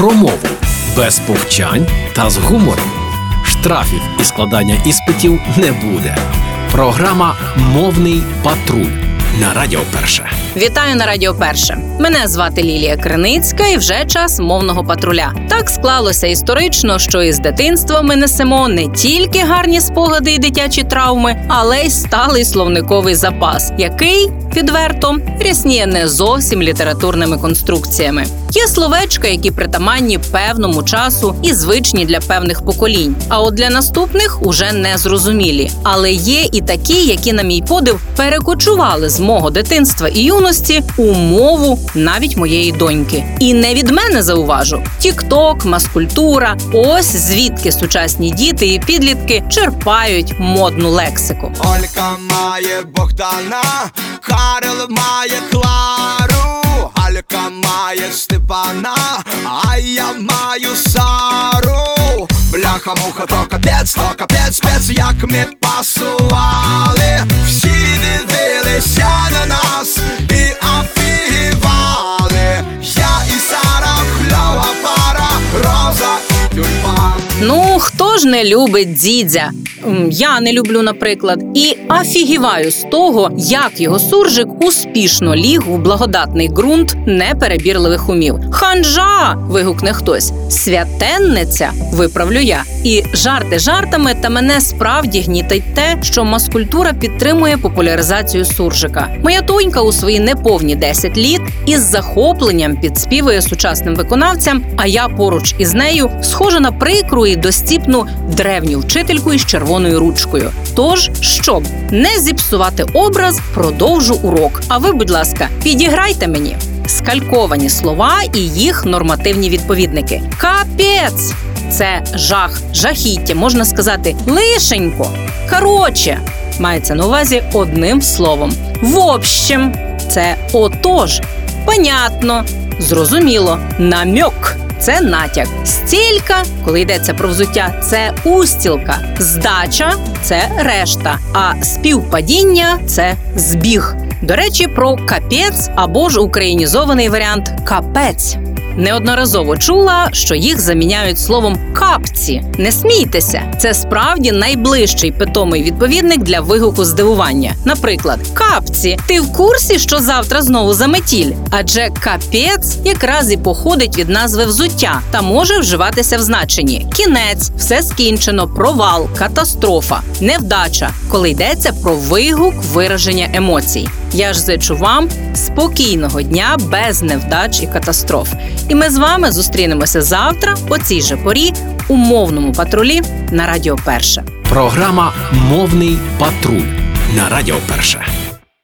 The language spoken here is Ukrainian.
про мову без повчань та з гумором. Штрафів і складання іспитів не буде. Програма Мовний патруль на Радіо Перше. Вітаю на Радіо Перше. Мене звати Лілія Криницька і вже час мовного патруля. Так склалося історично, що із дитинства ми несемо не тільки гарні спогади і дитячі травми, але й сталий словниковий запас, який відверто рясніє не зовсім літературними конструкціями. Є словечка, які притаманні певному часу і звичні для певних поколінь. А от для наступних уже не зрозумілі. Але є і такі, які, на мій подив, перекочували з мого дитинства і юності у мову навіть моєї доньки. І не від мене зауважу: Тікток, маскультура ось звідки сучасні діти і підлітки черпають модну лексику. Олька має Богдана, Карл має Клару, Алька має Степана, а я маю Сару. Бляха муха, то капець, то капець, спец, як ми пасували. Всі дивилися на нас і офігівали. Я і Сара, кльова пара, роза і тюльпан. Ну хто ж не любить дідзя? Я не люблю, наприклад, і афігіваю з того, як його суржик успішно ліг у благодатний ґрунт неперебірливих умів. Ханжа. вигукне хтось. Святенниця, виправлю я. І жарти жартами, та мене справді гнітить те, що маскультура підтримує популяризацію суржика. Моя тонька у свої неповні 10 літ із захопленням підспівує сучасним виконавцям. А я поруч із нею схожа на прикру і достіпну древню вчительку із червоною ручкою. Тож, щоб не зіпсувати образ, продовжу урок. А ви, будь ласка, підіграйте мені. Скальковані слова і їх нормативні відповідники. Капець! Це жах, жахіття, можна сказати, лишенько. Короче, мається на увазі одним словом. В общем, це отож, понятно, зрозуміло, намьок. Це натяк. Стілька, коли йдеться про взуття, це устілка. Здача це решта. А співпадіння це збіг. До речі, про капець або ж українізований варіант капець. Неодноразово чула, що їх заміняють словом капці. Не смійтеся, це справді найближчий питомий відповідник для вигуку здивування. Наприклад, капці, ти в курсі, що завтра знову заметіль? Адже капець якраз і походить від назви взуття та може вживатися в значенні кінець, все скінчено, провал, катастрофа, невдача, коли йдеться про вигук вираження емоцій. Я ж зичу вам спокійного дня без невдач і катастроф. І ми з вами зустрінемося завтра о цій же порі у мовному патрулі на Радіо Перше. Програма Мовний патруль на Радіо Перше.